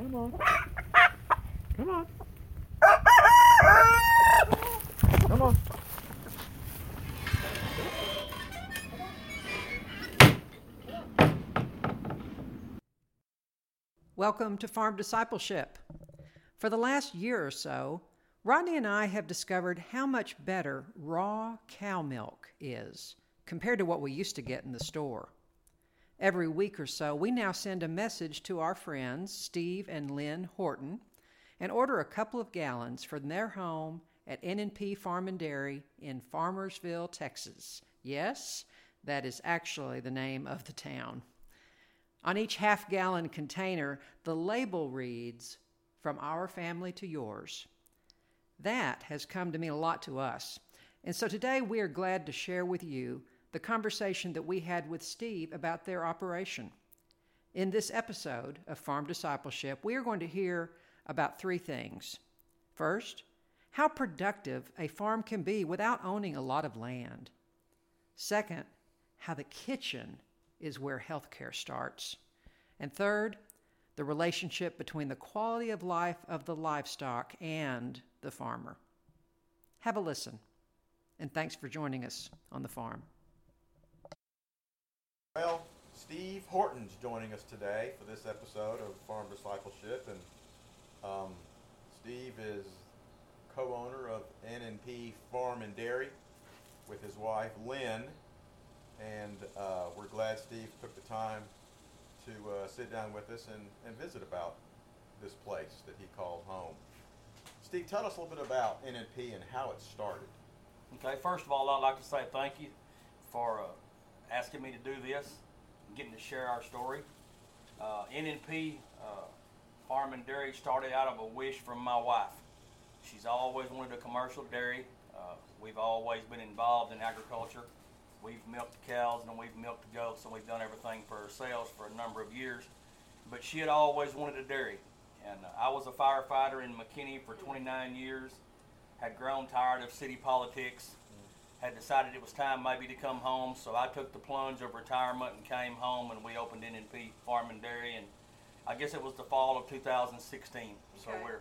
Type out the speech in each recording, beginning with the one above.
Come on. Come on. Come on. Welcome to Farm Discipleship. For the last year or so, Rodney and I have discovered how much better raw cow milk is compared to what we used to get in the store. Every week or so, we now send a message to our friends, Steve and Lynn Horton, and order a couple of gallons from their home at N&P Farm and Dairy in Farmersville, Texas. Yes, that is actually the name of the town. On each half gallon container, the label reads, From our family to yours. That has come to mean a lot to us. And so today we are glad to share with you the conversation that we had with Steve about their operation. In this episode of Farm Discipleship, we are going to hear about three things. First, how productive a farm can be without owning a lot of land. Second, how the kitchen is where healthcare starts. And third, the relationship between the quality of life of the livestock and the farmer. Have a listen, and thanks for joining us on the farm. Well, Steve Horton's joining us today for this episode of Farm Discipleship, and um, Steve is co-owner of N&P Farm and Dairy with his wife Lynn, and uh, we're glad Steve took the time to uh, sit down with us and, and visit about this place that he called home. Steve, tell us a little bit about N&P and how it started. Okay, first of all, I'd like to say thank you for uh, asking me to do this, getting to share our story. Uh, N&P uh, Farm and Dairy started out of a wish from my wife. She's always wanted a commercial dairy. Uh, we've always been involved in agriculture. We've milked cows and we've milked goats and we've done everything for ourselves for a number of years. But she had always wanted a dairy. And uh, I was a firefighter in McKinney for 29 years, had grown tired of city politics, had decided it was time maybe to come home. So I took the plunge of retirement and came home and we opened N&P Farm and Dairy. And I guess it was the fall of 2016. So Okay. we're,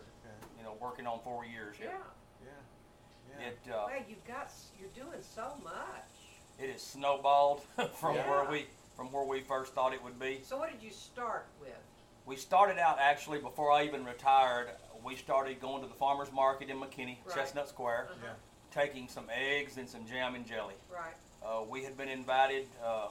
you know, working on four years Yeah. here. Yeah. Yeah. It, uh, Wait, you've got, you're doing so much. it has snowballed from Yeah. where we from where we first thought it would be. So what did you start with? We started out actually before I even retired. We started going to the farmers market in McKinney, Right. Chestnut Square, Uh-huh. Yeah. Taking some eggs and some jam and jelly. Right. Uh, we had been invited uh,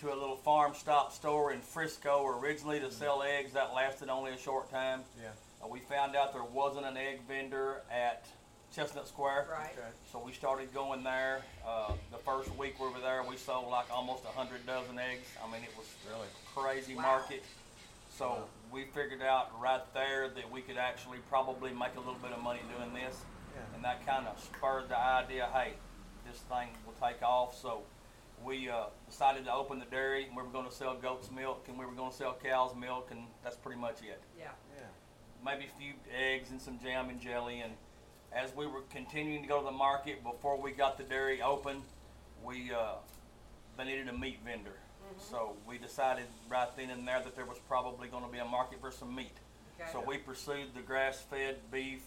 to a little farm stop store in Frisco originally to sell eggs. That lasted only a short time. Yeah. Uh, we found out there wasn't an egg vendor at Chestnut Square. Right. Okay. So we started going there. Uh, the first week we were there, we sold like almost a hundred dozen eggs. I mean, it was Really? crazy Wow. market. So Wow. we figured out right there that we could actually probably make a little bit of money doing this, Yeah. and that kind of spurred the idea. Hey, this thing will take off. So we uh, decided to open the dairy, and we were going to sell goat's milk, and we were going to sell cow's milk, and that's pretty much it Yeah. Yeah. maybe a few eggs and some jam and jelly. And as we were continuing to go to the market before we got the dairy open, we uh, they needed a meat vendor. So we decided right then and there that there was probably going to be a market for some meat. Okay. So we pursued the grass-fed beef,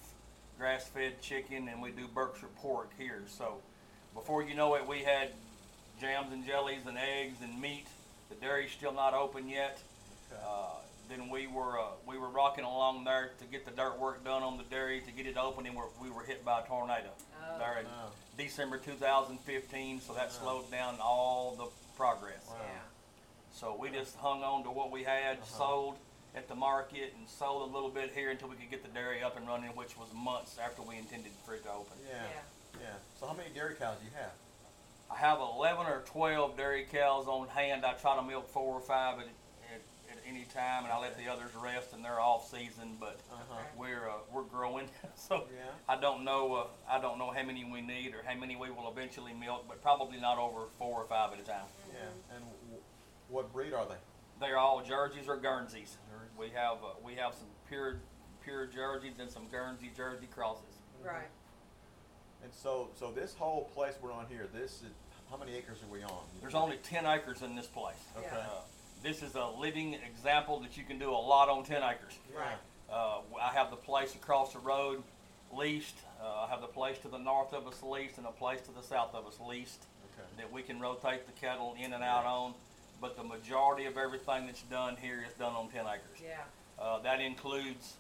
grass-fed chicken, and we do Berkshire pork here. So before you know it, we had jams and jellies and eggs and meat. The dairy's still not open yet. Okay. Uh, then we were uh, we were rocking along there to get the dirt work done on the dairy to get it open, and we're, we were hit by a tornado Oh. there in Wow. December 2015. So that Wow. slowed down all the progress. Wow. Yeah. So we just hung on to what we had, Uh-huh. sold at the market, and sold a little bit here until we could get the dairy up and running, which was months after we intended for it to open. Yeah. Yeah. Yeah. So how many dairy cows do you have? I have 11 or 12 dairy cows on hand. I try to milk four or five at, at, at any time, and I let the others rest, and they're off season. But Uh-huh. we're uh, we're growing, so Yeah. I don't know uh, I don't know how many we need or how many we will eventually milk, but probably not over four or five at a time. Yeah. And w- what breed are they? They're all Jerseys or Guernseys. We have uh, we have some pure pure Jerseys and some Guernsey Jersey crosses. Right. And so, so this whole place we're on here, this is how many acres are we on? There's only 10 acres in this place. Okay. Yeah. Uh, this is a living example that you can do a lot on 10 acres. Right. Uh, I have the place across the road leased. Uh, I have the place to the north of us leased and a place to the south of us leased Okay. that we can rotate the cattle in and out on. But the majority of everything that's done here is done on 10 acres. Yeah. Uh, that includes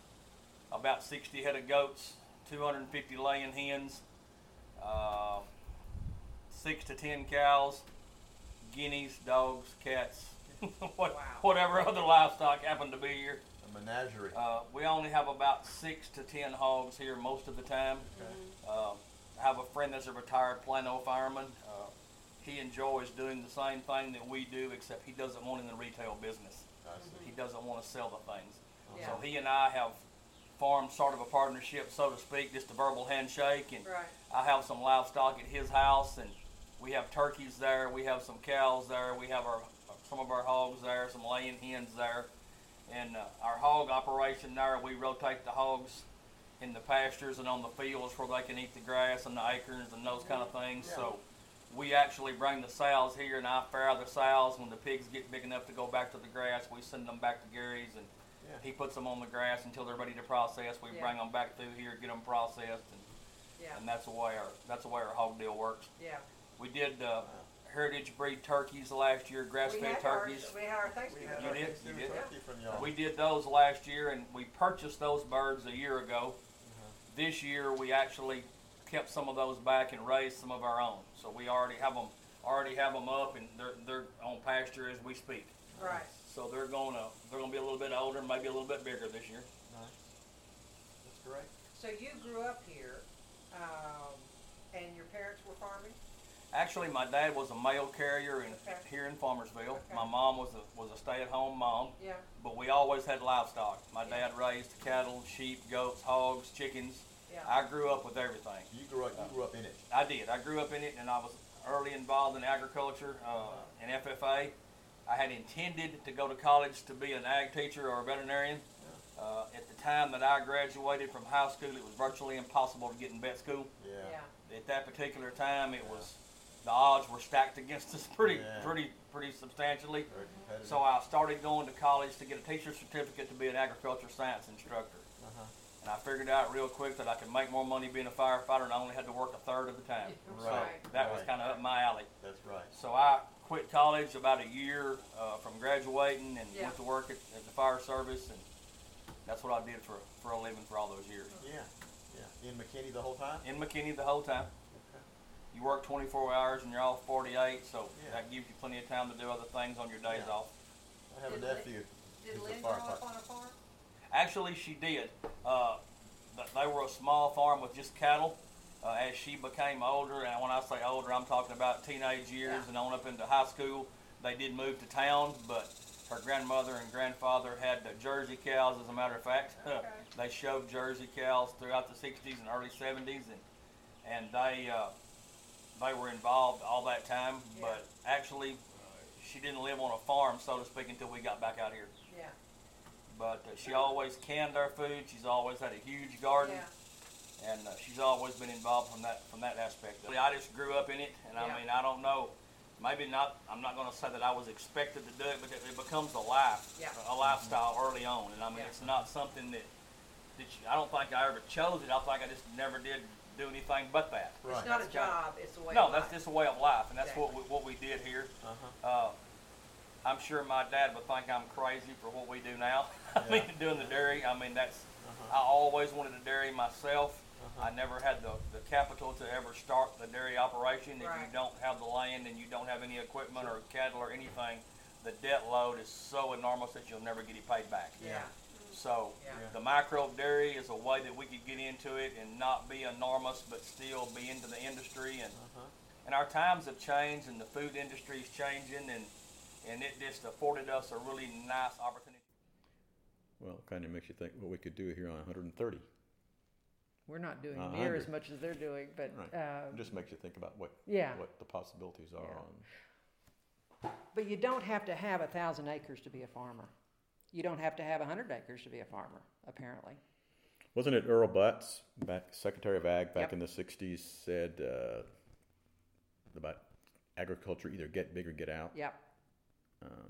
about 60 head of goats, 250 laying hens, uh, six to 10 cows, guineas, dogs, cats, what, Wow. whatever other livestock happen to be here. A menagerie. Uh, we only have about six to 10 hogs here most of the time. Uh, I have a friend that's a retired Plano fireman. He enjoys doing the same thing that we do, except he doesn't want in the retail business. He doesn't want to sell the things. Yeah. So he and I have formed sort of a partnership, so to speak, just a verbal handshake. And Right. I have some livestock at his house, and we have turkeys there. We have some cows there. We have our some of our hogs there, some laying hens there, and uh, our hog operation there. We rotate the hogs in the pastures and on the fields where they can eat the grass and the acorns and those kind of things. So we actually bring the sows here, and I farrow the sows when the pigs get big enough to go back to the grass. We send them back to Gary's, and Yeah. he puts them on the grass until they're ready to process. We Yeah. bring them back through here, get them processed, and Yeah. and that's the way our that's the way our hog deal works. Yeah. We did uh, heritage breed turkeys last year, grass fed had our, turkeys. we had our We Thanksgiving. had You our did? You did? turkey from y'all. We did those last year, and we purchased those birds a year ago. This year, we actually kept some of those back and raised some of our own. So we already have them already have them up, and they're they're on pasture as we speak. Right. So they're gonna they're gonna be a little bit older, maybe a little bit bigger this year. Nice. That's great. So you grew up here, um, and your parents were farming? Actually, my dad was a mail carrier in, Okay. here in Farmersville. Okay. My mom was a was a stay-at-home mom. Yeah. But we always had livestock. My Yeah. dad raised cattle, sheep, goats, hogs, chickens. Yeah. I grew up with everything. You grew up. You grew up in it. I did. I grew up in it, and I was early involved in agriculture uh, and FFA. I had intended to go to college to be an ag teacher or a veterinarian. Uh, at the time that I graduated from high school, it was virtually impossible to get in vet school. Yeah. Yeah. At that particular time, it was the odds were stacked against us pretty, Yeah. pretty, pretty substantially. Very. So I started going to college to get a teacher's certificate to be an agriculture science instructor. And I figured out real quick that I could make more money being a firefighter and I only had to work a third of the time. Right. So that was kind of up my alley. That's right. So I quit college about a year uh, from graduating and Yeah. went to work at, at the fire service and that's what I did for, for a living for all those years. Yeah. Yeah. In McKinney the whole time. In McKinney the whole time. Okay. You work 24 hours and you're off 48, so Yeah. that gives you plenty of time to do other things on your days Yeah. off. I have a Did Lin- nephew. Did who's a Lynn grow up on a farm? Actually, she did. Uh, they were a small farm with just cattle. Uh, as she became older, and when I say older, I'm talking about teenage years Yeah. and on up into high school, they did move to town, but her grandmother and grandfather had uh, Jersey cows, as a matter of fact. Okay. they shoved Jersey cows throughout the 60s and early 70s, and, and they, uh, they were involved all that time, Yeah. but actually, she didn't live on a farm, so to speak, until we got back out here. But uh, she always canned our food. She's always had a huge garden, Yeah. and uh, she's always been involved from that from that aspect. of it. I just grew up in it, and Yeah. I mean, I don't know. Maybe not. I'm not going to say that I was expected to do it, but it, it becomes a life, Yeah. a lifestyle early on. And I mean, Yeah. it's not something that that you, I don't think I ever chose it. I think I just never did do anything but that. Right. It's not a That's kinda- job, it's a way No, of that's just a way of life, and that's what we, what we did here. Uh-huh. Uh, I'm sure my dad would think I'm crazy for what we do now. I mean, doing the dairy. I mean, that's. Uh-huh. I always wanted a dairy myself. Uh-huh. I never had the, the capital to ever start the dairy operation. If you don't have the land and you don't have any equipment or cattle or anything, the debt load is so enormous that you'll never get it paid back. Yeah. So Yeah. the micro dairy is a way that we could get into it and not be enormous, but still be into the industry. And Uh-huh. and our times have changed, and the food industry is changing, and and it just afforded us a really nice opportunity. Well, it kind of makes you think what we could do here on 130. We're not doing near as much as they're doing, but Right. uh, It just makes you think about what yeah. what the possibilities are Yeah. on. But you don't have to have a thousand acres to be a farmer. You don't have to have a hundred acres to be a farmer, apparently. Wasn't it Earl Butz, back Secretary of Ag back Yep. in the '60s, said uh, about agriculture either get big or get out. Yep. Um,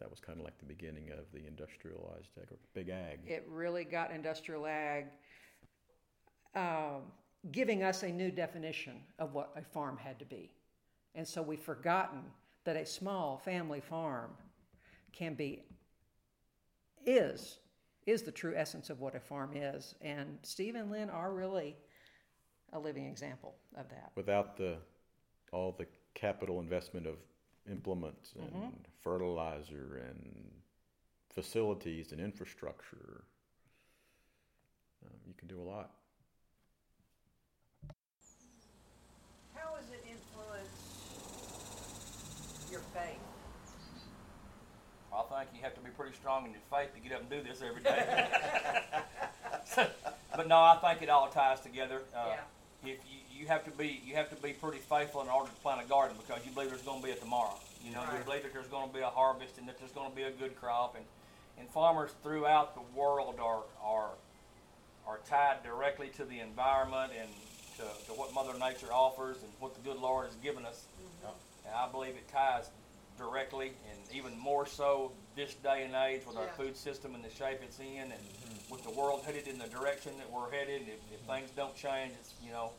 that was kind of like the beginning of the industrialized ag- big ag. It really got industrial ag, um, giving us a new definition of what a farm had to be. And so we've forgotten that a small family farm can be, is, is the true essence of what a farm is. And Steve and Lynn are really a living example of that. Without the all the capital investment of implements and Mm-hmm. fertilizer and facilities and infrastructure, um, you can do a lot. How has it influenced your faith? I think you have to be pretty strong in your faith to get up and do this every day. but no, I think it all ties together. Uh, Yeah. If you, you have to be you have to be pretty faithful in order to plant a garden because you believe there's going to be a tomorrow. You know, you believe that there's going to be a harvest and that there's going to be a good crop and and farmers throughout the world are are are tied directly to the environment and to, to what Mother Nature offers and what the good Lord has given us. Mm-hmm. Yep. And I believe it ties directly and even more so this day and age with our food system and the shape it's in and mm-hmm. with the world headed in the direction that we're headed. If, if things don't change, it's, you know,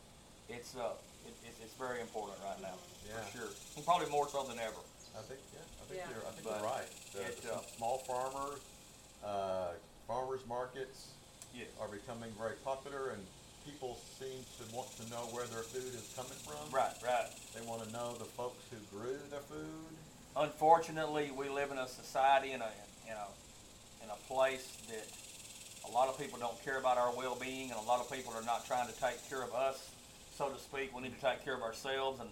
it's, uh, it, it's, it's very important right now, Yeah. for sure. And probably more so than ever. I think, yeah, I think Yeah. you're, I think But you're right. The, it, the uh, small farmers, uh, farmers markets Yes. are becoming very popular, and people seem to want to know where their food is coming from. Right, right. They want to know the folks who grew their food. unfortunately, we live in a society in a in a in a place that a lot of people don't care about our well-being, and a lot of people are not trying to take care of us, so to speak. We need to take care of ourselves, and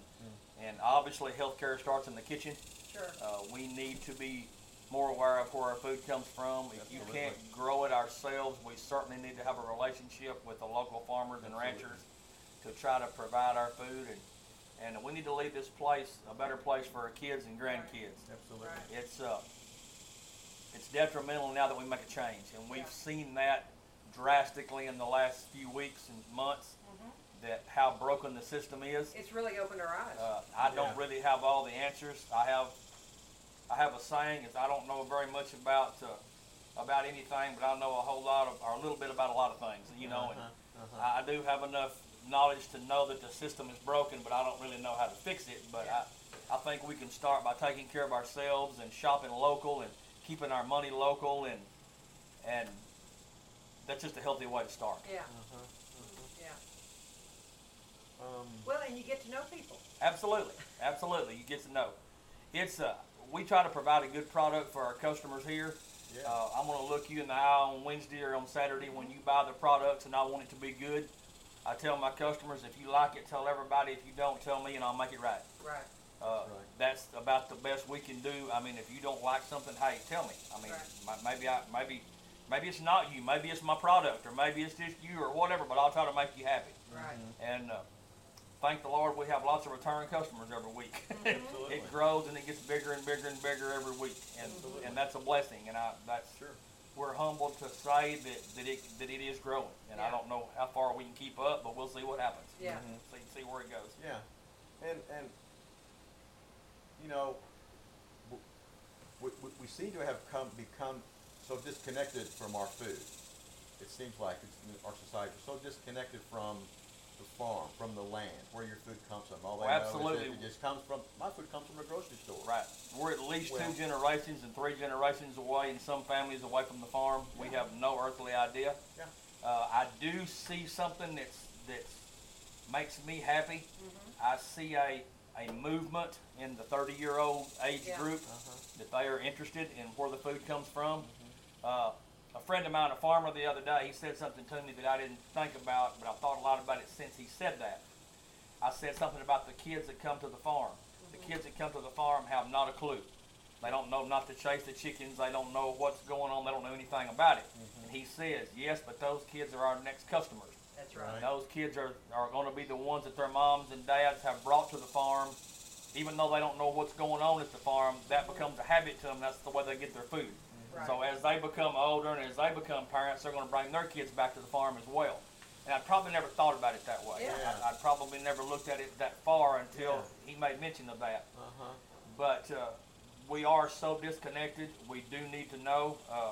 and obviously, healthcare starts in the kitchen. Sure. Uh, we need to be more aware of where our food comes from. If you can't grow it ourselves, we certainly need to have a relationship with the local farmers and Absolutely. ranchers to try to provide our food and. And we need to leave this place a better place for our kids and grandkids Absolutely. Right. it's uh, it's detrimental now that we make a change, and we've Yeah. seen that drastically in the last few weeks and months. That how broken the system is. It's really opened our eyes. Uh, I don't really have all the answers. I have I have a saying is I don't know very much about uh, about anything, but I know a whole lot of or a little bit about a lot of things. You know, and Uh-huh, uh-huh. I, I do have enough knowledge to know that the system is broken, but I don't really know how to fix it. But Yeah. I, I think we can start by taking care of ourselves and shopping local and keeping our money local and and that's just a healthy way to start. yeah. Uh-huh, Yeah. Um, Well, and you get to know people. Absolutely, absolutely. You get to know. It's uh, we try to provide a good product for our customers here. Yeah. Uh, I'm going to look you in the eye on Wednesday or on Saturday when you buy the products, and I want it to be good. I tell my customers if you like it, tell everybody. If you don't, tell me, and I'll make it right. Right. Uh, Right. That's about the best we can do. I mean, if you don't like something, hey, tell me. I mean, Right. mi- maybe I maybe maybe it's not you, maybe it's my product, or maybe it's just you, or whatever. But I'll try to make you happy. Right. And uh, thank the Lord, we have lots of return customers every week. Absolutely. it grows and it gets bigger and bigger and bigger every week, and Absolutely. and that's a blessing. And I that's Sure. we're humbled to say that, that it that it is growing. And I don't know how far we can keep up, but we'll see what happens. Yeah. Mm-hmm. See see where it goes. Yeah, and and you know, we, we, we seem to have come become so disconnected from our food. It seems like it's, our society is so disconnected from the farm, from the land, where your food comes from. All they Well, know absolutely. is that it just comes from my food comes from a grocery store. Right. We're at least Well- two generations and three generations away, and some families away from the farm. We have no earthly idea. Yeah. Uh, I do see something that's that's makes me happy. I see a a movement in the 30 year old age Yeah. group Uh-huh. that they are interested in where the food comes from. Uh, a friend of mine, a farmer, the other day, he said something to me that I didn't think about, but I've thought a lot about it since he said that. I said something about the kids that come to the farm. The mm-hmm. kids that come to the farm have not a clue. They don't know not to chase the chickens. They don't know what's going on. They don't know anything about it. Mm-hmm. And he says, yes, but those kids are our next customers. That's Right. right. Those kids are, are going to be the ones that their moms and dads have brought to the farm. Even though they don't know what's going on at the farm, that becomes a habit to them. That's the way they get their food. Right. So as they become older and as they become parents, they're going to bring their kids back to the farm as well. And I probably never thought about it that way. Yeah. I, I probably never looked at it that far until Yeah. he made mention of that. Uh-huh. But uh, we are so disconnected. We do need to know. Uh,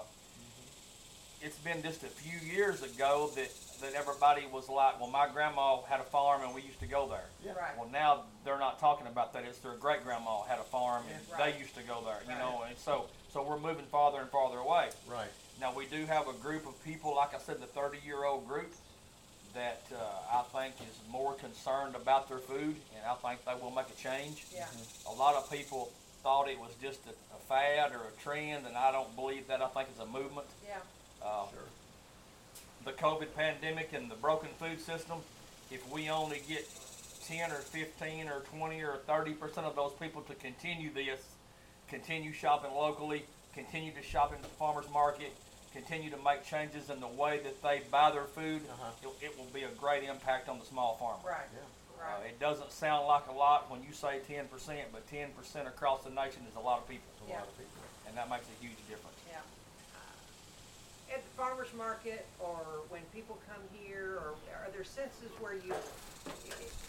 it's been just a few years ago that that everybody was like, well, my grandma had a farm and we used to go there. Yeah. Right. Well, now they're not talking about that. It's their great grandma had a farm and Yeah. Right. they used to go there. You Right. know, and so so we're moving farther and farther away. Right. Now we do have a group of people, like I said, the 30-year-old group that uh, I think is more concerned about their food, and I think they will make a change. Yeah. A lot of people thought it was just a, a fad or a trend, and I don't believe that. I think it's a movement. Yeah. Uh, Sure. the COVID pandemic and the broken food system, if we only get 10 or 15 or 20 or 30 percent of those people to continue this, continue shopping locally, continue to shop in the farmer's market, continue to make changes in the way that they buy their food, Uh-huh. it, it will be a great impact on the small farmer. Right. Yeah. Uh, Right. it doesn't sound like a lot when you say 10%, but 10% across the nation is a lot of people, A Yeah. lot of people. and that makes a huge difference. Yeah. At the farmer's market, or when people come here, or are there senses where you,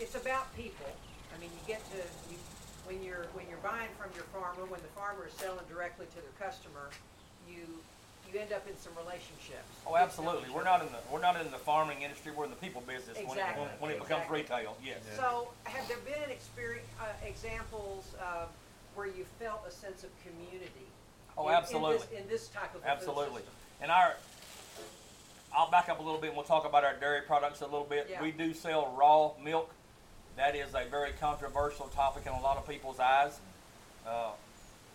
it's about people? I mean, you get to, you, when you're, when you're buying from your farmer, when the farmer is selling directly to their customer, you, you end up in some relationships. Oh, absolutely. We're not in the we're not in the farming industry. We're in the people business when, it, Exactly. when, when it becomes Exactly. retail. Yes. So, have there been experience, uh, examples of where you felt a sense of community? Oh, in- in this- absolutely. In this type of a food Absolutely. system? And our, I'll back up a little bit and we'll talk about our dairy products a little bit. Yeah. We do sell raw milk. That is a very controversial topic in a lot of people's eyes. Uh,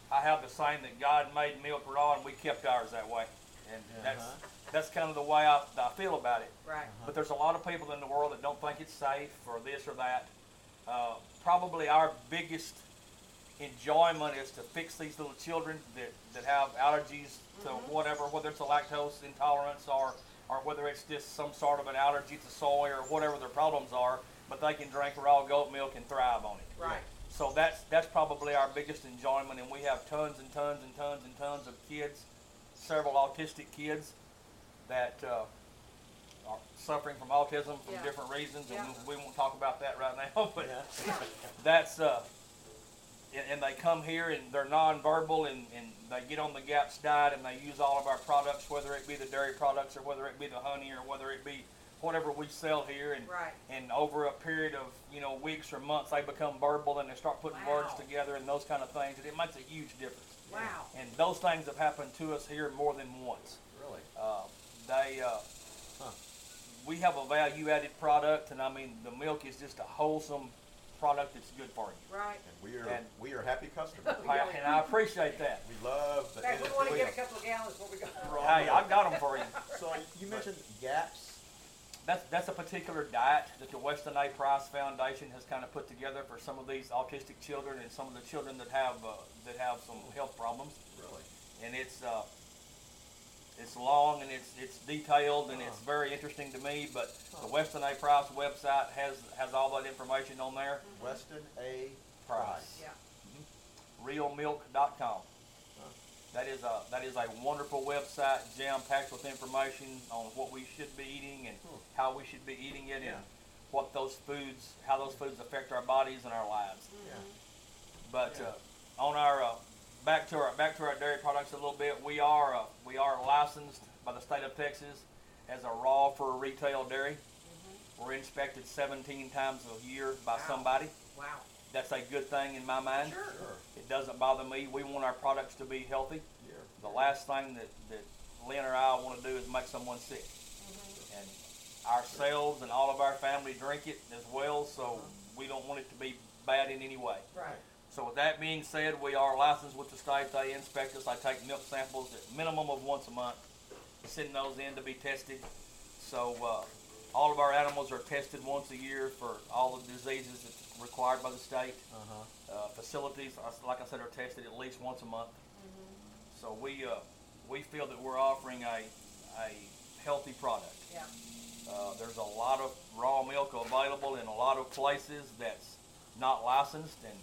I have the saying that God made milk raw and we kept ours that way. And that's, Uh-huh. that's kind of the way I, I feel about it. Right, But there's a lot of people in the world that don't think it's safe or this or that. Uh, probably our biggest enjoyment is to fix these little children that, that have allergies to whatever, whether it's a lactose intolerance or, or whether it's just some sort of an allergy to soy or whatever their problems are, but they can drink raw goat milk and thrive on it. right, So that's that's probably our biggest enjoyment, and we have tons and tons and tons and tons of kids, several autistic kids, that uh, are suffering from autism for Yeah. different reasons, and Yeah. we, we won't talk about that right now. But Yeah. that's uh, and, and they come here and they're nonverbal, and, and they get on the GAPS diet, and they use all of our products, whether it be the dairy products or whether it be the honey or whether it be whatever we sell here, and right. and over a period of you know weeks or months they become verbal and they start putting words together and those kind of things and it makes a huge difference Wow. and those things have happened to us here more than once Really. uh, they uh, Huh. we have a value added product and i mean the milk is just a wholesome product that's good for you Right. And we are And- we are happy customers. I- and i appreciate that we love the. In fact, we want to get a couple of gallons before we go. hey I've got them for you So you mentioned GAPS. that's that's a particular diet that the Weston A. Price Foundation has kind of put together for some of these autistic children and some of the children that have uh, that have some health problems. Really. And it's uh, it's long and it's it's detailed and it's very interesting to me. But the Weston A. Price website has has all that information on there. Weston A. Price. Price. Yeah. Realmilk.com. That is a that is a wonderful website, jam packed with information on what we should be eating and Hmm. how we should be eating it, Yeah. and what those foods, how those foods affect our bodies and our lives. Yeah. But Yeah. uh, on our uh, back to our back to our dairy products a little bit, we are uh, we are licensed by the state of Texas as a raw for retail dairy. Mm-hmm. We're inspected 17 times a year by Wow. somebody. Wow. That's a good thing in my mind. Sure. Sure. It doesn't bother me. We want our products to be healthy. Yeah. The last thing that, that Lynn or I want to do is make someone sick. Mm-hmm. And ourselves and all of our family drink it as well, so uh-huh. we don't want it to be bad in any way. Right. So with that being said, we are licensed with the state. They inspect us. I take milk samples at minimum of once a month, send those in to be tested. So uh, all of our animals are tested once a year for all the diseases that's required by the state. Uh-huh. Uh, facilities, uh, like I said, are tested at least once a month. So we uh, we feel that we're offering a a healthy product. Yeah. Uh, there's a lot of raw milk available in a lot of places that's not licensed, and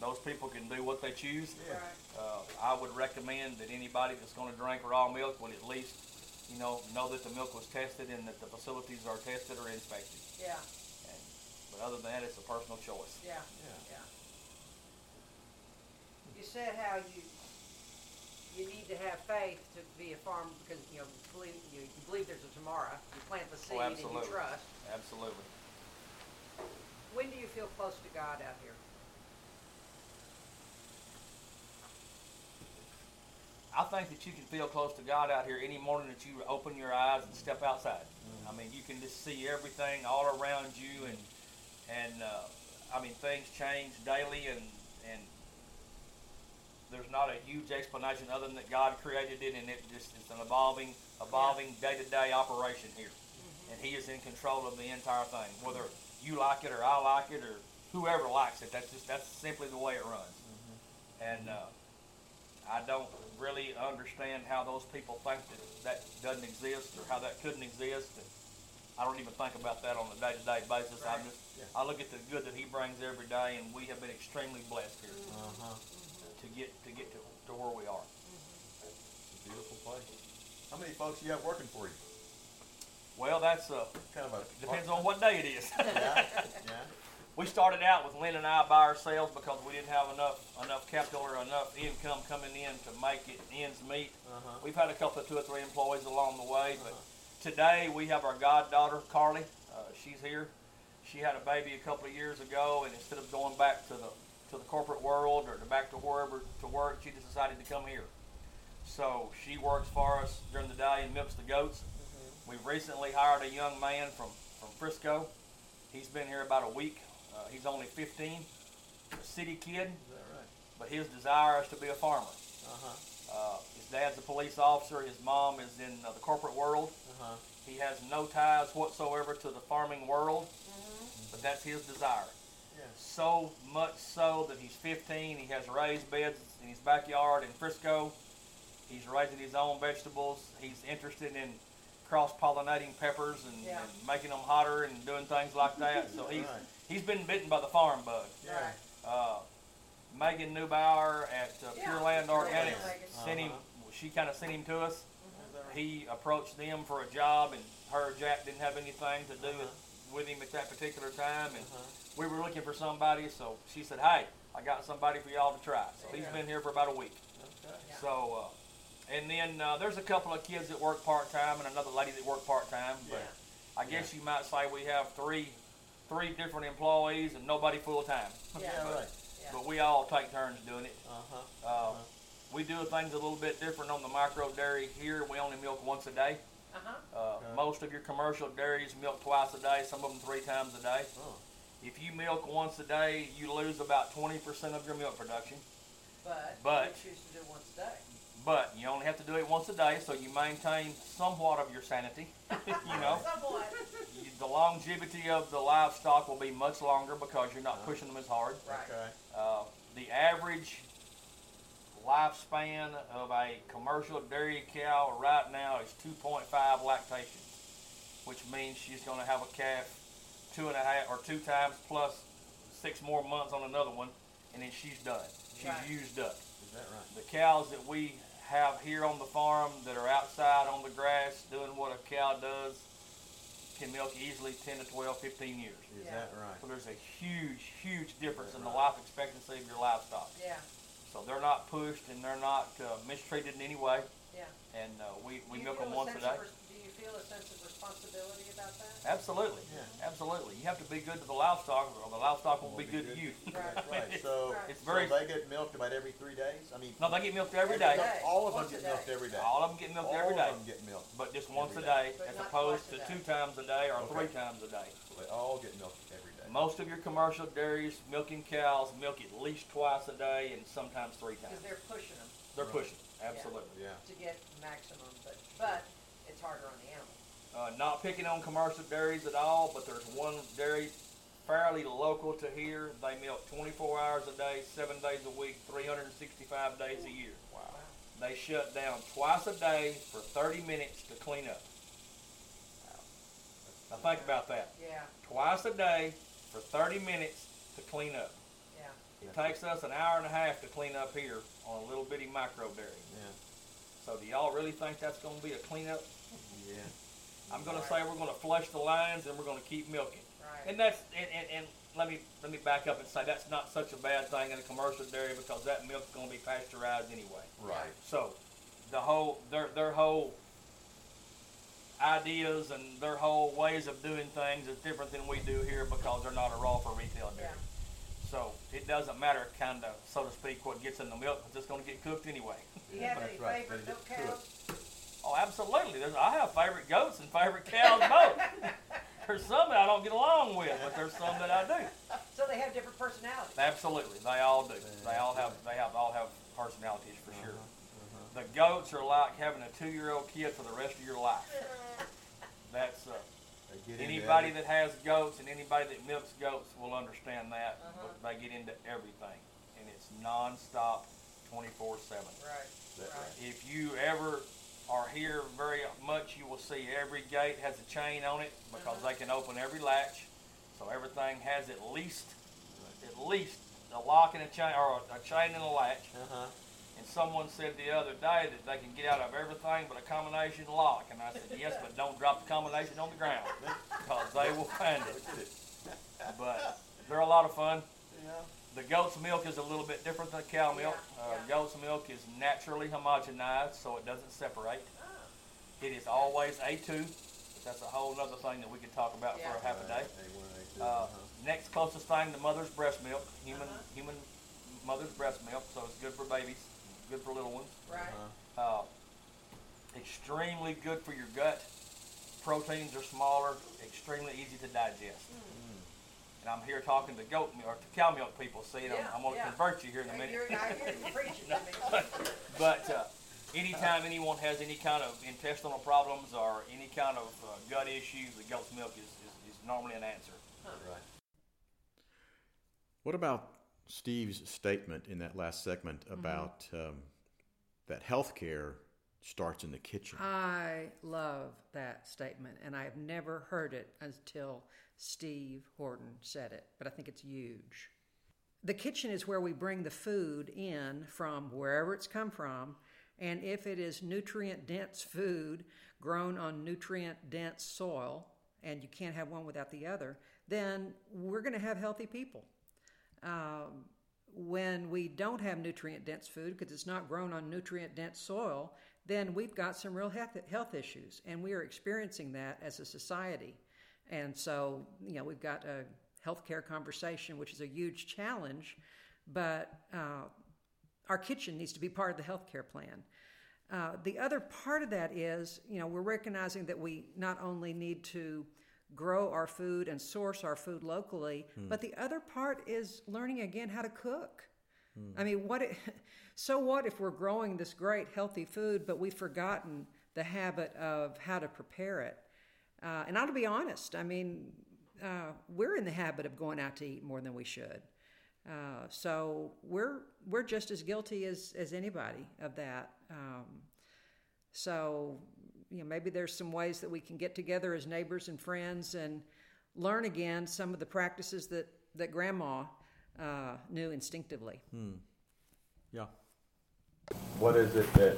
those people can do what they choose. Yeah. Right. Uh, I would recommend that anybody that's going to drink raw milk would at least, you know, know that the milk was tested and that the facilities are tested or inspected. Yeah. And, but other than that, it's a personal choice. Yeah. Yeah. Yeah. You said how you you need to have faith to be a farmer because you know believe you, you believe there's a tomorrow. You plant the seed and you Oh, absolutely. trust. Absolutely. When do you feel close to God out here? I think that you can feel close to God out here any morning that you open your eyes and step outside. I mean, you can just see everything all around you, and and uh, I mean, things change daily, and and there's not a huge explanation other than that God created it, and it just it's an evolving, evolving day-to-day operation here, and He is in control of the entire thing. Whether you like it or I like it or whoever likes it, that's just that's simply the way it runs. And uh, I don't really understand how those people think that that doesn't exist or how that couldn't exist. And I don't even think about that on a day-to-day basis. I Right. just Yeah. I look at the good that He brings every day, and we have been extremely blessed here Uh-huh. to get to get to, to where we are. It's a beautiful place. How many folks you have working for you? Well, that's uh, Kind of a depends on what day it is. Yeah, yeah. we started out with Lynn and I by ourselves because we didn't have enough enough capital or enough income coming in to make it ends meet. Uh-huh. We've had a couple of two or three employees along the way, but today we have our goddaughter Carly. Uh, she's here. She had a baby a couple of years ago, and instead of going back to the to the corporate world or to back to wherever to work, she just decided to come here. So she works for us during the day and milks the goats. We've recently hired a young man from from Frisco. He's been here about a week. Uh, he's only 15, a city kid, Is that right? but his desire is to be a farmer. Uh-huh. Uh, his dad's a police officer. His mom is in uh, the corporate world. Uh-huh. He has no ties whatsoever to the farming world, but that's his desire. Yeah. So much so that he's 15. He has raised beds in his backyard in Frisco. He's raising his own vegetables. He's interested in cross-pollinating peppers and, Yeah. and making them hotter and doing things like that. So he's Right. He's been bitten by the farm bug. Yeah. Right. Uh, Megan Neubauer at uh, Yeah, Pure Land Pure Organics Megan. sent him. Uh-huh. She kind of sent him to us. Is that right? He approached them for a job, and her Jack didn't have anything to do with, with him at that particular time, and Uh-huh. we were looking for somebody. So she said, "Hey, I got somebody for y'all to try." So he's Okay. been here for about a week. Okay. Yeah. So, uh, and then uh, there's a couple of kids that work part time, and another lady that work part time. But Yeah. I guess you might say we have three, three different employees and nobody full time. Yeah. Yeah, right. Yeah. But we all take turns doing it. Uh-huh. Uh, we do things a little bit different on the micro dairy here. We only milk once a day. Uh-huh. Uh, Okay. Most of your commercial dairies milk twice a day, some of them three times a day. Oh. If you milk once a day, you lose about 20% of your milk production. But, But- you choose to do it once a day. But you only have to do it once a day, so you maintain somewhat of your sanity. you know, Somewhat. You- the longevity of the livestock will be much longer because you're not pushing them as hard. Right. Okay. Uh, the average lifespan of a commercial dairy cow right now is 2.5 lactation, which means she's going to have a calf two and a half or two times plus six more months on another one, and then she's done. She's Right. used up. Is that right? The cows that we have here on the farm that are outside on the grass doing what a cow does can milk easily 10 to 12, 15 years. Is Yeah. that right? So there's a huge, huge difference in the life expectancy of your livestock. Yeah. So they're not pushed and they're not uh, mistreated in any way. Yeah. And uh, we, we you milk them once a sense day. Of res- Do you feel a sense of responsibility about that? Absolutely. Yeah. Absolutely. You have to be good to the livestock or the livestock will Will be be good to you. Right. That's right. It's- So, It's very- so they get milked about every three days? I mean, No, they get milked every Every day. day. all of them Once a get day. milked every day. All of them get milked All every day. of them get milked. But just once a Every day, But as not opposed twice to a day. two times a day or Okay. three times a day. They all get milked every day. Most of your commercial dairies milking cows milk at least twice a day and sometimes three times. Because they're pushing them They're Right. pushing. Absolutely. Yeah. to get maximum, but, but it's harder on the animal. Uh, not picking on commercial dairies at all, but there's one dairy fairly local to here. They milk 24 hours a day, seven days a week, 365 days a year. Wow. They shut down twice a day for 30 minutes to clean up. Now think about that. Yeah, Twice a day for 30 minutes to clean up. yeah. It takes us an hour and a half to clean up here on a little bitty micro dairy. Yeah. So do y'all really think that's going to be a cleanup? Yeah. I'm going to say we're going to flush the lines and we're going to keep milking. Right. And that's and, and, and let me let me back up and say that's not such a bad thing in a commercial dairy because that milk's going to be pasteurized anyway. Right. So, the whole their their whole ideas and their whole ways of doing things is different than we do here because they're not a raw for retail dairy. So it doesn't matter, kind of, so to speak, what gets in the milk because it's going to get cooked anyway. Do you have That's any right. favorite They milk just cook. cows? Oh, absolutely. There's, I have favorite goats and favorite cows both. there's some that I don't get along with, but there's some that I do. So they have different personalities. Absolutely, they all do. They all have they have all have personalities for sure. The goats are like having a two-year-old kid for the rest of your life. That's uh, They get into anybody that has goats and anybody that milks goats will understand that. Uh-huh. But they get into everything, and it's non-stop, 24/7. Right. That right. right. If you ever are here very much, you will see every gate has a chain on it because they can open every latch. So everything has at least, at least a lock and a chain, or a, a chain and a latch. Uh-huh. And someone said the other day that they can get out of everything but a combination lock. And I said, yes, but don't drop the combination on the ground because they will find it. It. But they're a lot of fun. Yeah. The goat's milk is a little bit different than cow milk. Yeah, Uh, yeah. Goat's milk is naturally homogenized, so it doesn't separate. Ah, It is always A2. That's a whole other thing that we could talk about for a half a day. Uh, uh-huh. next closest thing to mother's breast milk, human Uh-huh. human mother's breast milk, so it's good for babies, good for little ones. Right. Uh-huh. Uh, extremely good for your gut. Proteins are smaller, extremely easy to digest. And I'm here talking to goat milk or to cow milk people. See, and I'm, I'm going to yeah. convert you here in a minute. you're- I hear you preaching to me. But uh, anytime anyone has any kind of intestinal problems or any kind of uh, gut issues, the goat's milk is, is, is normally an answer. Right. What about Steve's statement in that last segment about um, that healthcare starts in the kitchen? I love that statement, and I have never heard it until Steve Horton said it, but I think it's huge. The kitchen is where we bring the food in from wherever it's come from, and if it is nutrient dense food grown on nutrient dense soil, and you can't have one without the other, then we're going to have healthy people. Um, when we don't have nutrient dense food because it's not grown on nutrient dense soil, then we've got some real health, health issues, and we are experiencing that as a society. And so, you know, we've got a healthcare conversation, which is a huge challenge, but uh, our kitchen needs to be part of the healthcare plan. Uh, the other part of that is, you know, we're recognizing that we not only need to grow our food and source our food locally, but the other part is learning again how to cook. I mean, what? It, so what if we're growing this great healthy food, but we've forgotten the habit of how to prepare it? Uh, and I'll be honest. I mean, uh, we're in the habit of going out to eat more than we should. Uh, so we're we're just as guilty as as anybody of that. Um, so you know, maybe there's some ways that we can get together as neighbors and friends and learn again some of the practices that that Grandma uh, knew instinctively. Yeah. What is it that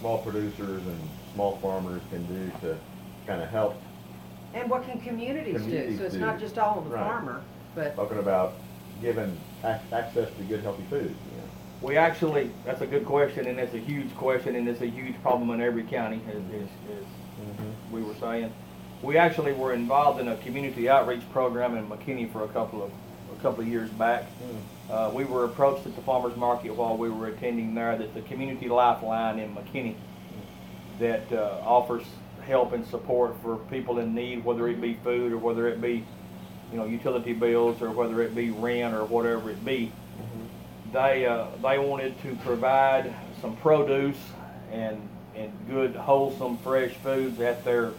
small producers and small farmers can do to kind of help? And what can communities do? Communities So it's do. not just all on the Right. farmer, but Talking about giving ac- access to good, healthy food. You know? We actually, that's a good question, and it's a huge question, and it's a huge problem in every county, as, as, as we were saying. We actually were involved in a community outreach program in McKinney for a couple of, a couple of years back. Uh, we were approached at the farmer's market while we were attending there that the Community Lifeline in McKinney that uh, offers help and support for people in need, whether it be food or whether it be, you know, utility bills or whether it be rent or whatever it be. They uh, they wanted to provide some produce and and good wholesome fresh foods at their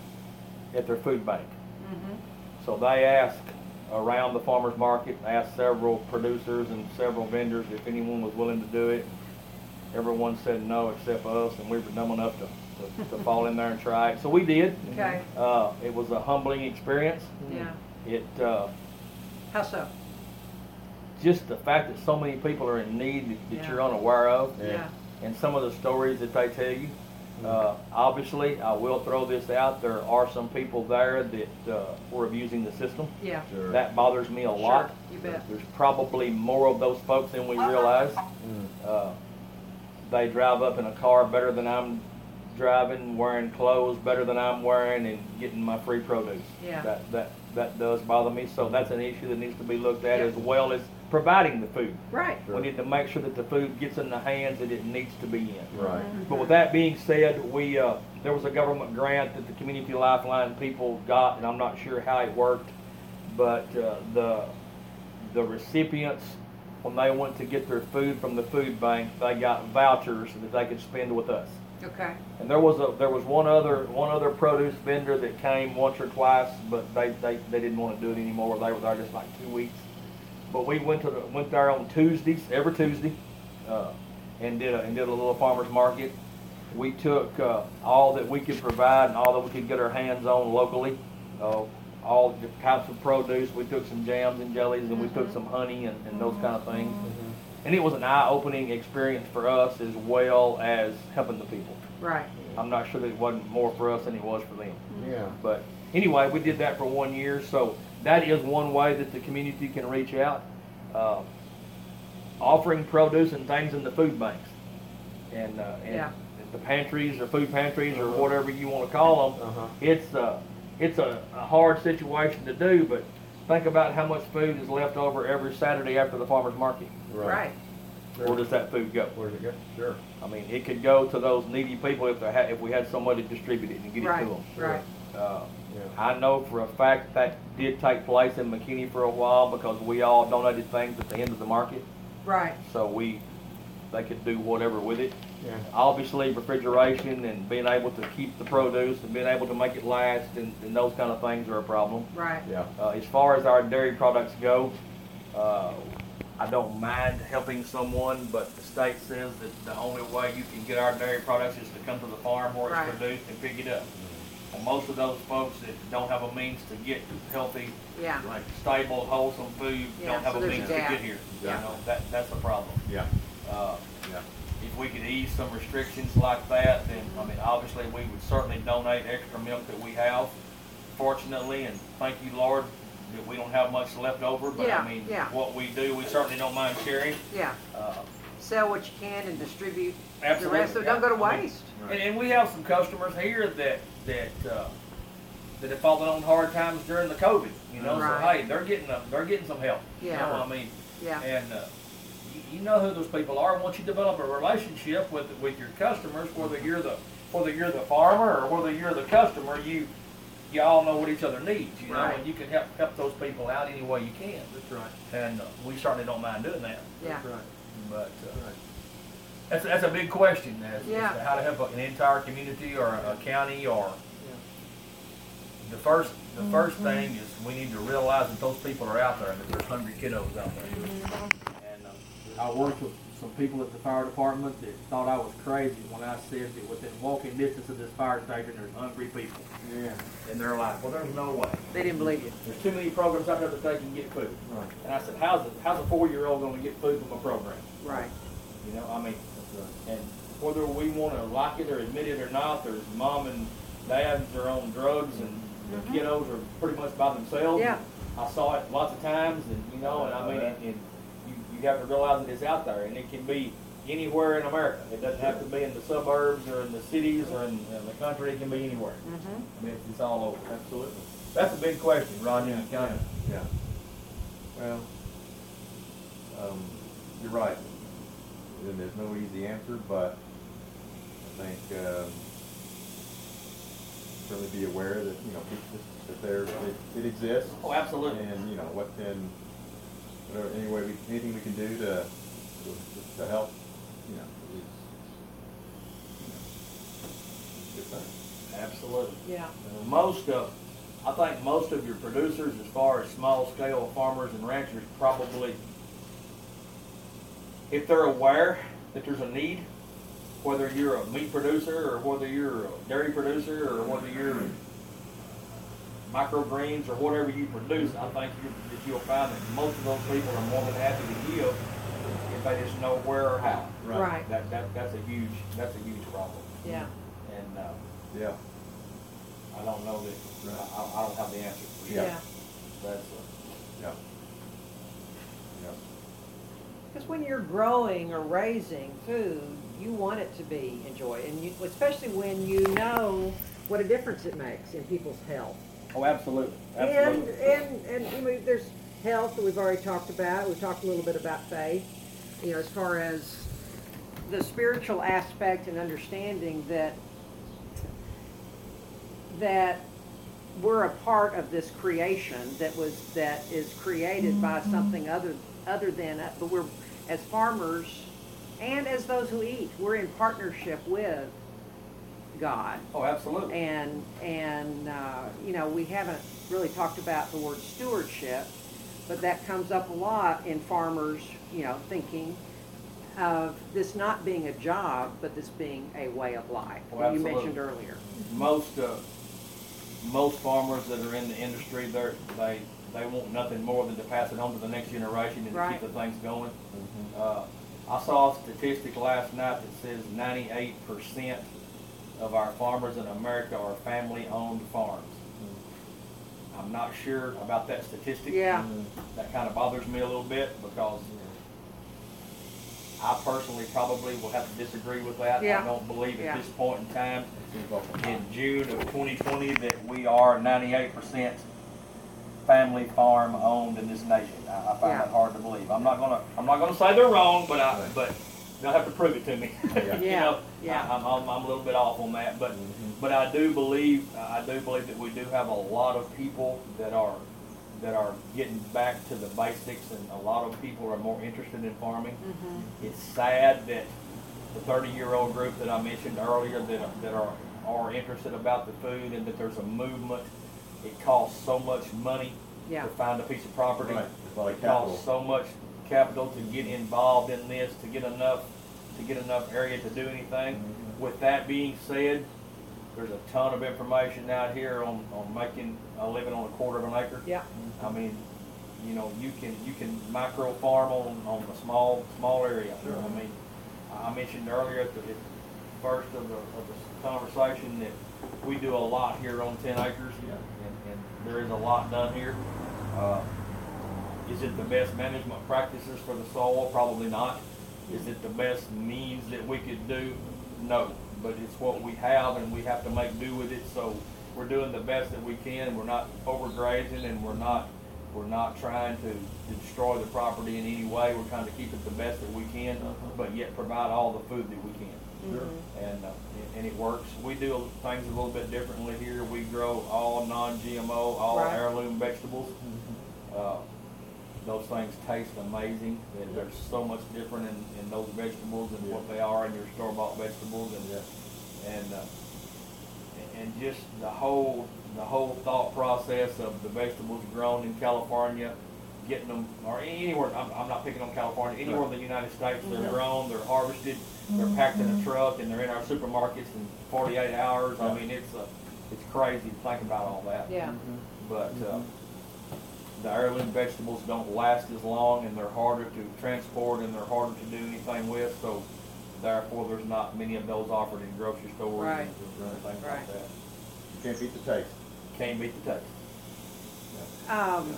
at their food bank. So they asked around the farmers market, asked several producers and several vendors if anyone was willing to do it. Everyone said no except us, and we were dumb enough to, to, to fall in there and try it. So we did. okay, Uh, it was a humbling experience. yeah. It uh, How so? just the fact that so many people are in need that, that Yeah. you're unaware of, Yeah. Yeah. and some of the stories that they tell you. Uh, obviously, I will throw this out, there are some people there that, uh, were abusing the system. Yeah, Sure. That bothers me a lot. you bet. There's probably more of those folks than we realize. Uh, they drive up in a car better than I'm driving, wearing clothes better than I'm wearing, and getting my free produce. Yeah. That, that, that does bother me, so that's an issue that needs to be looked at Yeah. as well as providing the food. Right. We need to make sure that the food gets in the hands that it needs to be in. Right. But with that being said, we, uh, there was a government grant that the Community Lifeline people got, and I'm not sure how it worked, but, uh, the, the recipients, when they went to get their food from the food bank, they got vouchers that they could spend with us. Okay, And there was a, there was one other, one other produce vendor that came once or twice, but they, they, they didn't wanna do it anymore, they were there just like two weeks. But we went to the, went there on Tuesdays, every Tuesday, uh, and did a, and did a little farmer's market. We took, uh, all that we could provide and all that we could get our hands on locally, uh, all the types of produce, we took some jams and jellies, and we took some honey and, and those kind of things. And it was an eye-opening experience for us as well as helping the people. right. I'm not sure that it wasn't more for us than it was for them. Yeah. But anyway, we did that for one year, so that is one way that the community can reach out. Uh, offering produce and things in the food banks. And, uh, and Yeah. the pantries or food pantries or whatever you wanna call them. Uh-huh. It's, uh, it's a, a hard situation to do, but think about how much food is left over every Saturday after the farmer's market. Right. Where does that food go? Where's it go? Sure. I mean, it could go to those needy people if they had, if we had somebody to distribute it and get it Right, to them. right. Uh, Yeah. I know for a fact that did take place in McKinney for a while because we all donated things at the end of the market, Right. so we, they could do whatever with it. Yeah. Obviously refrigeration and being able to keep the produce and being able to make it last and, and those kind of things are a problem. Right. Yeah. Uh, as far as our dairy products go, uh, I don't mind helping someone, but the state says that the only way you can get our dairy products is to come to the farm where Right. it's produced and pick it up. And most of those folks that don't have a means to get healthy, Yeah. like stable, wholesome food, Yeah, don't have so a there's means a to gap. get here. You Yeah. know, that, that's a problem. Yeah. Uh, Yeah. If we could ease some restrictions like that, then, I mean, obviously, we would certainly donate extra milk that we have, fortunately, and thank you, Lord, that we don't have much left over, but Yeah, I mean, yeah. what we do, we certainly don't mind sharing. Yeah. Uh, Sell what you can and distribute the Absolutely, rest, so don't go to. I mean, waste. And, and we have some customers here that, that, uh, that have fallen on hard times during the COVID, you know, so Right. hey, they're getting, a- they're getting some help. You Yeah. know, I mean, Yeah. And, uh, you, you know who those people are, once you develop a relationship with, with your customers, whether you're the, whether you're the farmer or whether you're the customer, you, you all know what each other needs, you know, Right. and you can help, help those people out any way you can. That's right. And, uh, we certainly don't mind doing that, Yeah. That's right. but, uh, That's right. that's, that's a big question, as, as Yeah. to how to help an entire community or a, a county or. yeah. The first, the first thing is we need to realize that those people are out there and that there's hungry kiddos out there. And, uh, I worked with some people at the fire department that thought I was crazy when I said that within walking distance of this fire station, there's hungry people. Yeah. And they're like, well, there's no way. They didn't believe you. There's too many programs out there that they can get food. Right. And I said, how's a, how's a four-year-old gonna get food from a program? Right. You know, I mean, and whether we wanna like it or admit it or not, there's mom and dads are on drugs and the mm-hmm. kiddos are pretty much by themselves. Yeah. I saw it lots of times and, you know, and I mean, and, and you, you have to realize that it's out there and it can be anywhere in America. It doesn't have to be in the suburbs or in the cities or in, in the country, it can be anywhere. Mm-hmm. I mean, it's, it's all over. Absolutely. That's a big question, Rodney, in the county. Yeah. Well, um, you're right. And there's no easy answer, but I think, um, certainly be aware that, you know, it- that there, it, it exists. Oh, absolutely. And, you know, what can, whatever, any way we, anything we can do to, to, to help, you know, is, you know, is a good thing. Absolutely. Yeah. Most of, I think most of your producers, as far as small scale farmers and ranchers, probably, if they're aware that there's a need, whether you're a meat producer or whether you're a dairy producer or whether you're microgreens or whatever you produce, I think you, that you'll find that most of those people are more than happy to give if they just know where or how. Right. That, that, that's a huge, that's a huge problem. Yeah. and uh, Yeah. I don't know that Right. I, I don't have the answer for you. Yeah. That's uh, Yeah. Yeah. Because when you're growing or raising food, you want it to be enjoyed, and you, especially when you know what a difference it makes in people's health. Oh, absolutely, And, absolutely. and, and, you know, there's health that we've already talked about. We've talked a little bit about faith, you know, as far as the spiritual aspect and understanding that, that we're a part of this creation that was, that is created by mm-hmm. something other, other than, us. but we're, as farmers and as those who eat, we're in partnership with God oh, absolutely. and and uh, you know we haven't really talked about the word stewardship, but that comes up a lot in farmers, you know, thinking of this not being a job, but this being a way of life. Oh, that you mentioned earlier. most uh, most farmers that are in the industry, they're, they they want nothing more than to pass it on to the next generation and Right. to keep the things going. Uh, I saw a statistic last night that says 98 percent of our farmers in America are family-owned farms. I'm not sure about that statistic. Yeah. That kind of bothers me a little bit because I personally probably will have to disagree with that. Yeah. I don't believe Yeah. at this point in time in June of 2020 that we are 98% family farm owned in this nation. I, I find Yeah. that hard to believe. I'm not gonna I'm not gonna say they're wrong, but I but they'll have to prove it to me. Yeah. you know, Yeah. I, I'm, I'm I'm a little bit off on that, but Mhm. but I do believe I do believe that we do have a lot of people that are that are getting back to the basics, and a lot of people are more interested in farming. It's sad that the 30-year-old group that I mentioned earlier that are, that are are interested about the food, and that there's a movement. It costs so much money Yeah. to find a piece of property. Right. It costs so much capital to get involved in this, to get enough, to get enough area to do anything. Mhm. With that being said, there's a ton of information out here on, on making a living on a quarter of an acre. Yeah. I mean, you know, you can, you can micro farm on, on a small, small area. Sure. I mean, I mentioned earlier at the, at the first of the, of the conversation that we do a lot here on ten acres. Yeah. And, and there is a lot done here. Uh, is it the best management practices for the soil? Probably not. Is it the best means that we could do? No. But it's what we have and we have to make do with it. So we're doing the best that we can. We're not overgrazing and we're not, we're not trying to destroy the property in any way. We're trying to keep it the best that we can, but yet provide all the food that we can Sure. and, uh, and it works. We do things a little bit differently here. We grow all non-GMO, all Right. heirloom vegetables. Uh, those things taste amazing. And They're so much different in, in those vegetables than what they are in your store-bought vegetables. And Yeah. and uh, and just the whole the whole thought process of the vegetables grown in California, getting them or anywhere. I'm, I'm not picking on California. Anywhere in the United States, they're grown, they're harvested, they're packed in a truck, and they're in our supermarkets in 48 hours. I mean, it's a it's crazy to think about all that. Yeah. But uh, the heirloom vegetables don't last as long, and they're harder to transport, and they're harder to do anything with. So, therefore, there's not many of those offered in grocery stores Right. and things like Right. that. You can't beat the taste. Can't beat the taste. Um,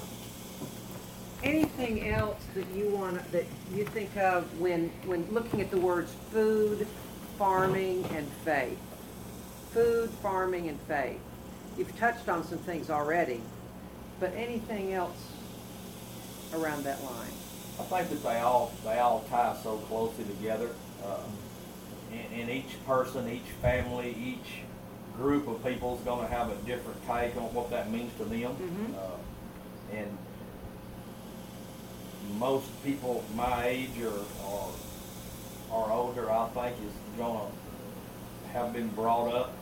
anything else that you want that you think of when when looking at the words food, farming, and faith? Food, farming, and faith. You've touched on some things already, but anything else around that line? I think that they all they all tie so closely together, uh, and, and each person, each family, each group of people is going to have a different take on what that means to them, Mhm. uh, and most people my age or or, or older, I think, is going to have been brought up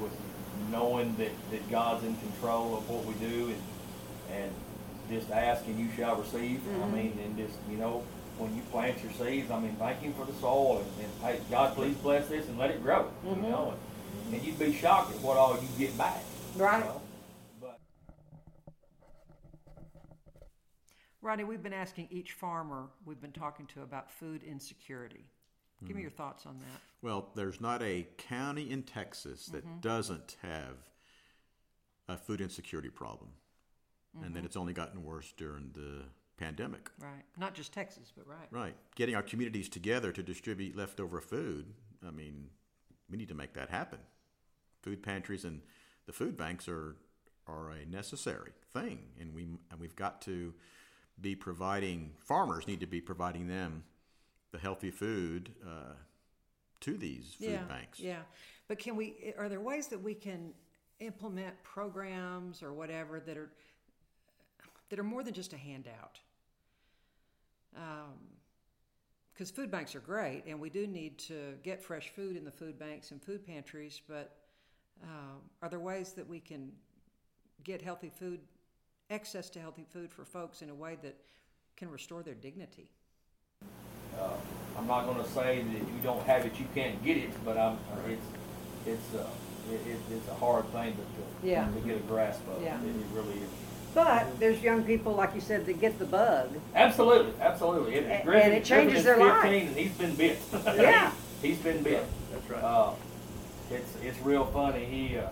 with knowing that, that God's in control of what we do and and just ask and you shall receive. I Mhm. mean, and just, you know, when you plant your seeds, I mean, thank Him for the soil and, and hey, God, please bless this and let it grow. Mhm. You know, and, and you'd be shocked at what all you get back. you Right. know. But Rodney, we've been asking each farmer we've been talking to about food insecurity. Give me your thoughts on that. Well, there's not a county in Texas that Mm-hmm. doesn't have a food insecurity problem. And Mm-hmm. then it's only gotten worse during the pandemic. Right. Not just Texas, but right. Right. Getting our communities together to distribute leftover food, I mean, we need to make that happen. Food pantries and the food banks are are a necessary thing and we and we've got to be providing farmers need to be providing them the healthy food uh, to these food yeah, banks. Yeah. But can we, are there ways that we can implement programs or whatever that are, that are more than just a handout? Because food banks are great, and we do need to get fresh food in the food banks and food pantries, but um, are there ways that we can get healthy food, access to healthy food for folks in a way that can restore their dignity? Uh, I'm not gonna say that if you don't have it, you can't get it, but I'm, it's, it's, uh, it, it, it's a hard thing to, to, Yeah. to get a grasp of. Yeah. It, it really is. But there's young people, like you said, that get the bug. Absolutely, absolutely. It, A- and Griffin- it changes their life. 15 and he's been bit. Yeah. he's been bit. That's right. Uh, it's it's real funny. He uh,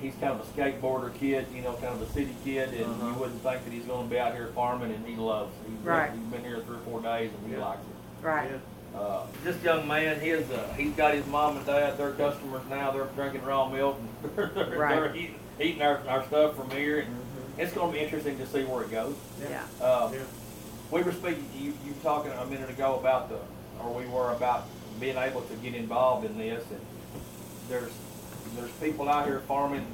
he's kind of a skateboarder kid, you know, kind of a city kid, and Uh-huh. you wouldn't think that he's going to be out here farming, and he loves. It. He's, Right. He's been here three or four days, and he Yeah. likes it. Right. Uh, this young man, his uh, he's got his mom and dad. They're customers now. They're drinking raw milk. And they're, Right. they're eating, eating our, our stuff from here. And It's going to be interesting to see where it goes. Yeah. Um, Yeah. We were speaking. You you were talking a minute ago about the, or we were about being able to get involved in this. And there's there's people out here farming,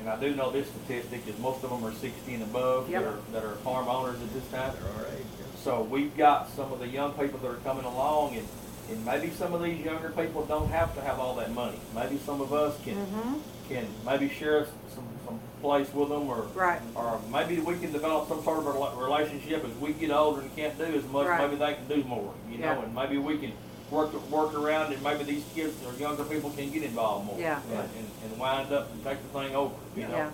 and I do know this statistic is most of them are 60 and above Yep. that are that are farm owners at this time. They're all right. So we've got some of the young people that are coming along, and, and maybe some of these younger people don't have to have all that money. Maybe some of us can Mm-hmm. Can maybe share some, some place with them, or Right. or maybe we can develop some sort of a relationship as we get older and can't do as much. Right. Maybe they can do more, you know, and maybe we can work work around, and maybe these kids or younger people can get involved more, Yeah. and, and, and wind up and take the thing over, you know. Yeah.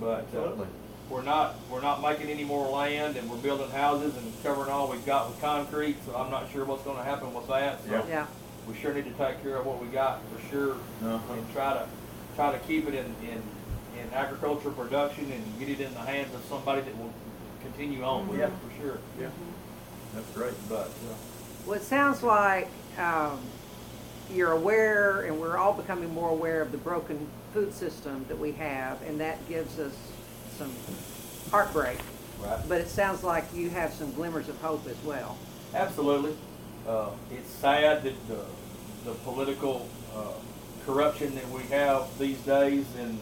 But uh, we're not we're not making any more land, and we're building houses and covering all we've got with concrete. So I'm not sure what's going to happen with that. So Yeah. Yeah. we sure need to take care of what we got for sure, Uh-huh. and try to try to keep it in, in in agricultural production and get it in the hands of somebody that will continue on with Yeah. it for sure. Yeah. That's great. But Well, it sounds like um, you're aware, and we're all becoming more aware of the broken food system that we have, and that gives us some heartbreak. right. But it sounds like you have some glimmers of hope as well. Absolutely. Uh, it's sad that the, the political uh, corruption that we have these days in,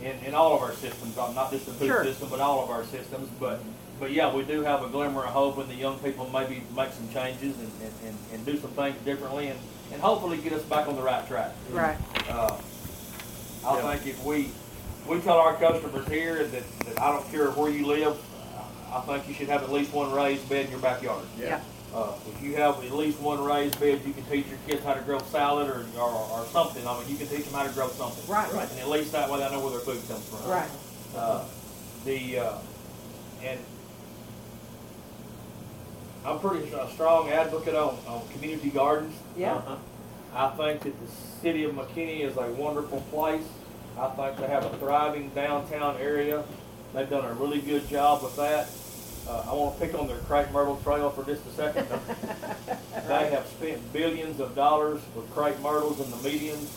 in, in all of our systems, not just the food Sure. system, but all of our systems. But, but yeah, we do have a glimmer of hope when the young people maybe make some changes and, and, and, and do some things differently and, and hopefully get us back on the right track. Right. Uh, I Yeah. think if we, we tell our customers here that, that I don't care where you live, I think you should have at least one raised bed in your backyard. Yeah. Uh, if you have at least one raised bed, you can teach your kids how to grow salad or, or, or something. I mean, you can teach them how to grow something. Right. Right. And at least that way they know where their food comes from. Right. Uh, the, uh, and I'm pretty a strong advocate on, on community gardens. Yeah. Uh-huh. I think that the city of McKinney is a wonderful place. I think they have a thriving downtown area. They've done a really good job with that. Uh, I want to pick on their Crepe Myrtle Trail for just a second. They have spent billions of dollars with crepe myrtles in the medians.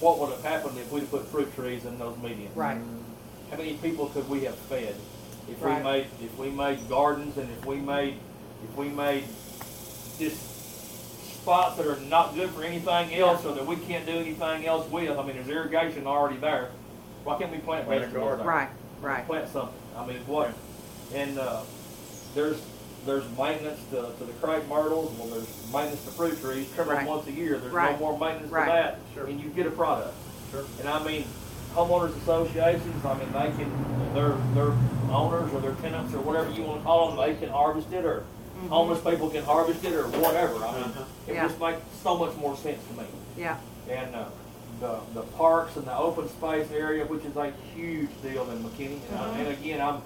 What would have happened if we'd put fruit trees in those medians? Right. How many people could we have fed if Right. we made if we made gardens and if we made if we made just spots that are not good for anything else or that we can't do anything else with? I mean, there's irrigation already there. Why can't we plant Plant vegetables Right. Right. Plant something. I mean, what? And uh, there's there's maintenance to, to the crepe myrtles. Well, there's maintenance to fruit trees. Trim them Right. once a year. There's Right. no more maintenance Right. to that, Sure. and you get a product. Sure. And I mean, homeowners associations, I mean, they can, their, their owners or their tenants or whatever you wanna call them, they can harvest it, or homeless people can harvest it, or whatever. I mean, Uh-huh. it Yeah. just makes so much more sense to me. Yeah. And, uh, the, the parks and the open space area, which is a huge deal in McKinney. And, I- and again, I'm, I'm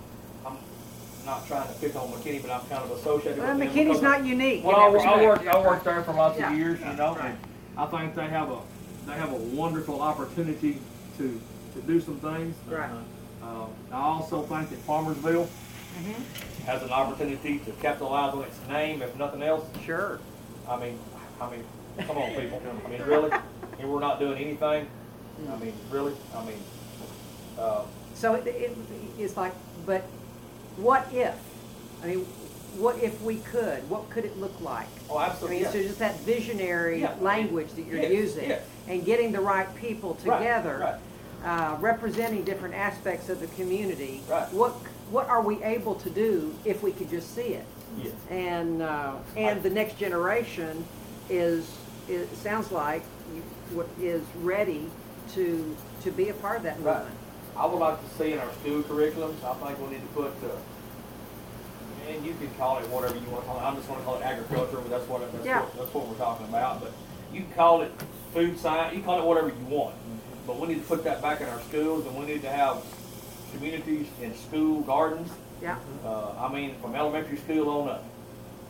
not trying to pick on McKinney, but I'm kind of associated Well, with them. McKinney's because not unique. in Well, I, that I worked, respect. I worked there for lots Yeah. of years, you know, Right. and I think they have a, they have a wonderful opportunity to, to do some things. Right. Um, I also think that Farmersville Mm-hmm. has an opportunity to capitalize on its name, if nothing else. Sure. I mean, I mean, come on, people. I mean, really? And we're not doing anything? I mean, really? I mean, uh, So it, it, it's like, but what if? I mean, what if we could? What could it look like? oh, I absolutely. mean, so just that visionary Yeah. language that you're Yes, using yes. and getting the right people Right, together, uh, representing different aspects of the community. Right. What, what are we able to do if we could just see it? Yes. And, uh, and the next generation is, it sounds like, you- what is ready to, to be a part of that Right. movement. I would like to see in our school curriculums, I think we need to put, uh, and you can call it whatever you want to call it, I'm just gonna call it agriculture, but that's what, that's Yeah. what, that's what we're talking about, but you can call it food science, you can call it whatever you want. But we need to put that back in our schools, and we need to have communities and school gardens, Yeah, uh, I mean, from elementary school on up.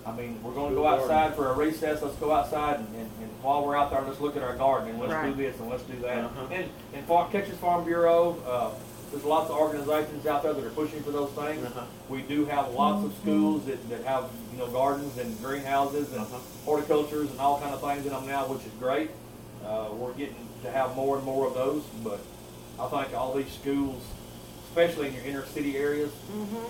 I mean, we're gonna go outside for a recess, let's go outside and, and, and while we're out there, let's look at our garden and let's do this and let's do that. Uh-huh. And, and Farm, Texas Farm Bureau, uh, there's lots of organizations out there that are pushing for those things. Uh-huh. We do have lots of schools that, that have, you know, gardens and greenhouses and Uh-huh. horticultures and all kind of things in them now, which is great. Uh, we're getting to have more and more of those, but I think all these schools, especially in your inner city areas,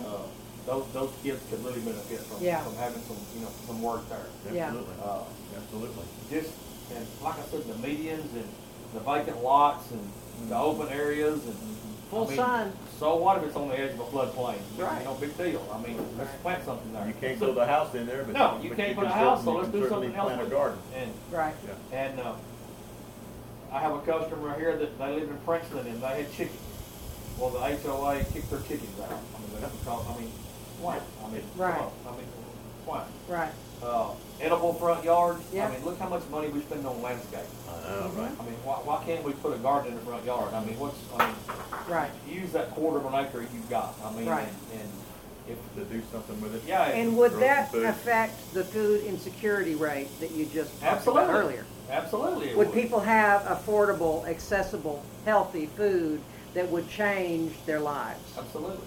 uh, those, those kids could really benefit from, Yeah. from having some, you know, some work there. Yeah. Absolutely. Uh, Absolutely. just, and like I said, the medians and the vacant lots and the open areas and. I Full mean, sun. So what if it's on the edge of a floodplain? You Right. know, big deal. I mean, let's plant something there. You can't build a house in there, but. No, you but can't put can a house, so certainly- let's you do can certainly something else Plant a it. garden. And, right. and, uh, I have a customer here that they live in Princeton and they had chickens. Well, the HOA kicked their chickens out. I mean, they because, I mean, why? I mean, come Right. on. I mean, why? Right. Uh, edible front yards. Yeah. I mean, look how much money we spend on landscape. I know, right? I mean, why, why can't we put a garden in the front yard? I mean, what's, I mean, Right. use that quarter of an acre you've got. I mean, Right. and, and if, To do something with it. yeah. if- And would Grow that food. affect the food insecurity rate that you just talked about Absolutely. earlier? Absolutely. it Would people have affordable, accessible, healthy food that would change their lives? Absolutely.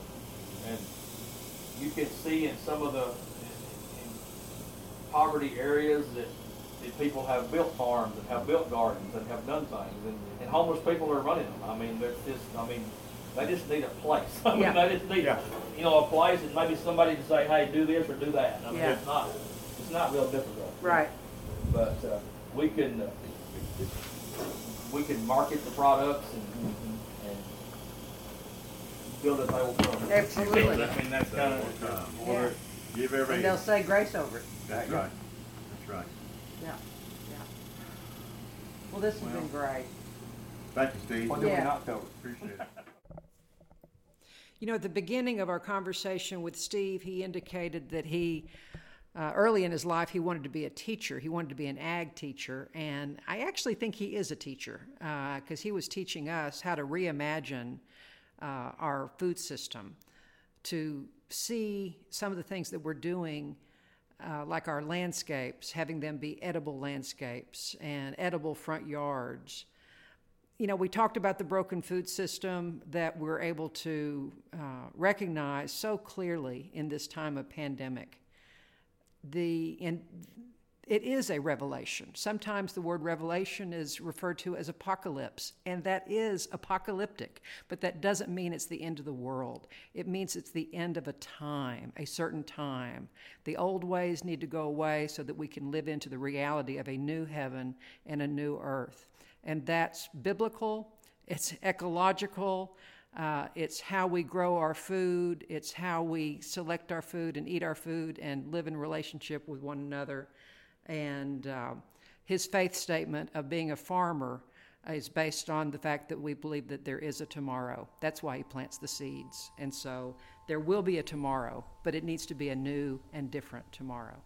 And you can see in some of the in, in poverty areas that, that people have built farms and have built gardens and have done things and, and homeless people are running them. I mean, there's just, I mean, they just need a place. I mean, Yeah. they just need, Yeah. you know, a place and maybe somebody to say, hey, do this or do that. I mean, Yeah. it's not, it's not real difficult. Right. But, uh, we can, uh, we can market the products and, and build a table from. Absolutely. I mean, that's kind of, Yeah. Give every. And they'll say grace over it. That's right. That's right. Yeah. Yeah. Well, this has been great. Thank you, Steve. what did we Yeah. not cover? Appreciate it. You know, at the beginning of our conversation with Steve, he indicated that he, uh, early in his life, he wanted to be a teacher. He wanted to be an ag teacher. And I actually think he is a teacher because he was teaching us how to reimagine uh, our food system, to see some of the things that we're doing. Uh, like our landscapes, having them be edible landscapes and edible front yards, you know, we talked about the broken food system that we're able to uh, recognize so clearly in this time of pandemic. The and it is a revelation. Sometimes the word revelation is referred to as apocalypse, and that is apocalyptic, but that doesn't mean it's the end of the world. It means it's the end of a time, a certain time. The old ways need to go away so that we can live into the reality of a new heaven and a new earth and that's biblical, it's ecological, uh, it's how we grow our food, it's how we select our food and eat our food and live in relationship with one another. And uh, his faith statement of being a farmer is based on the fact that we believe that there is a tomorrow. That's why he plants the seeds. And so there will be a tomorrow, but it needs to be a new and different tomorrow.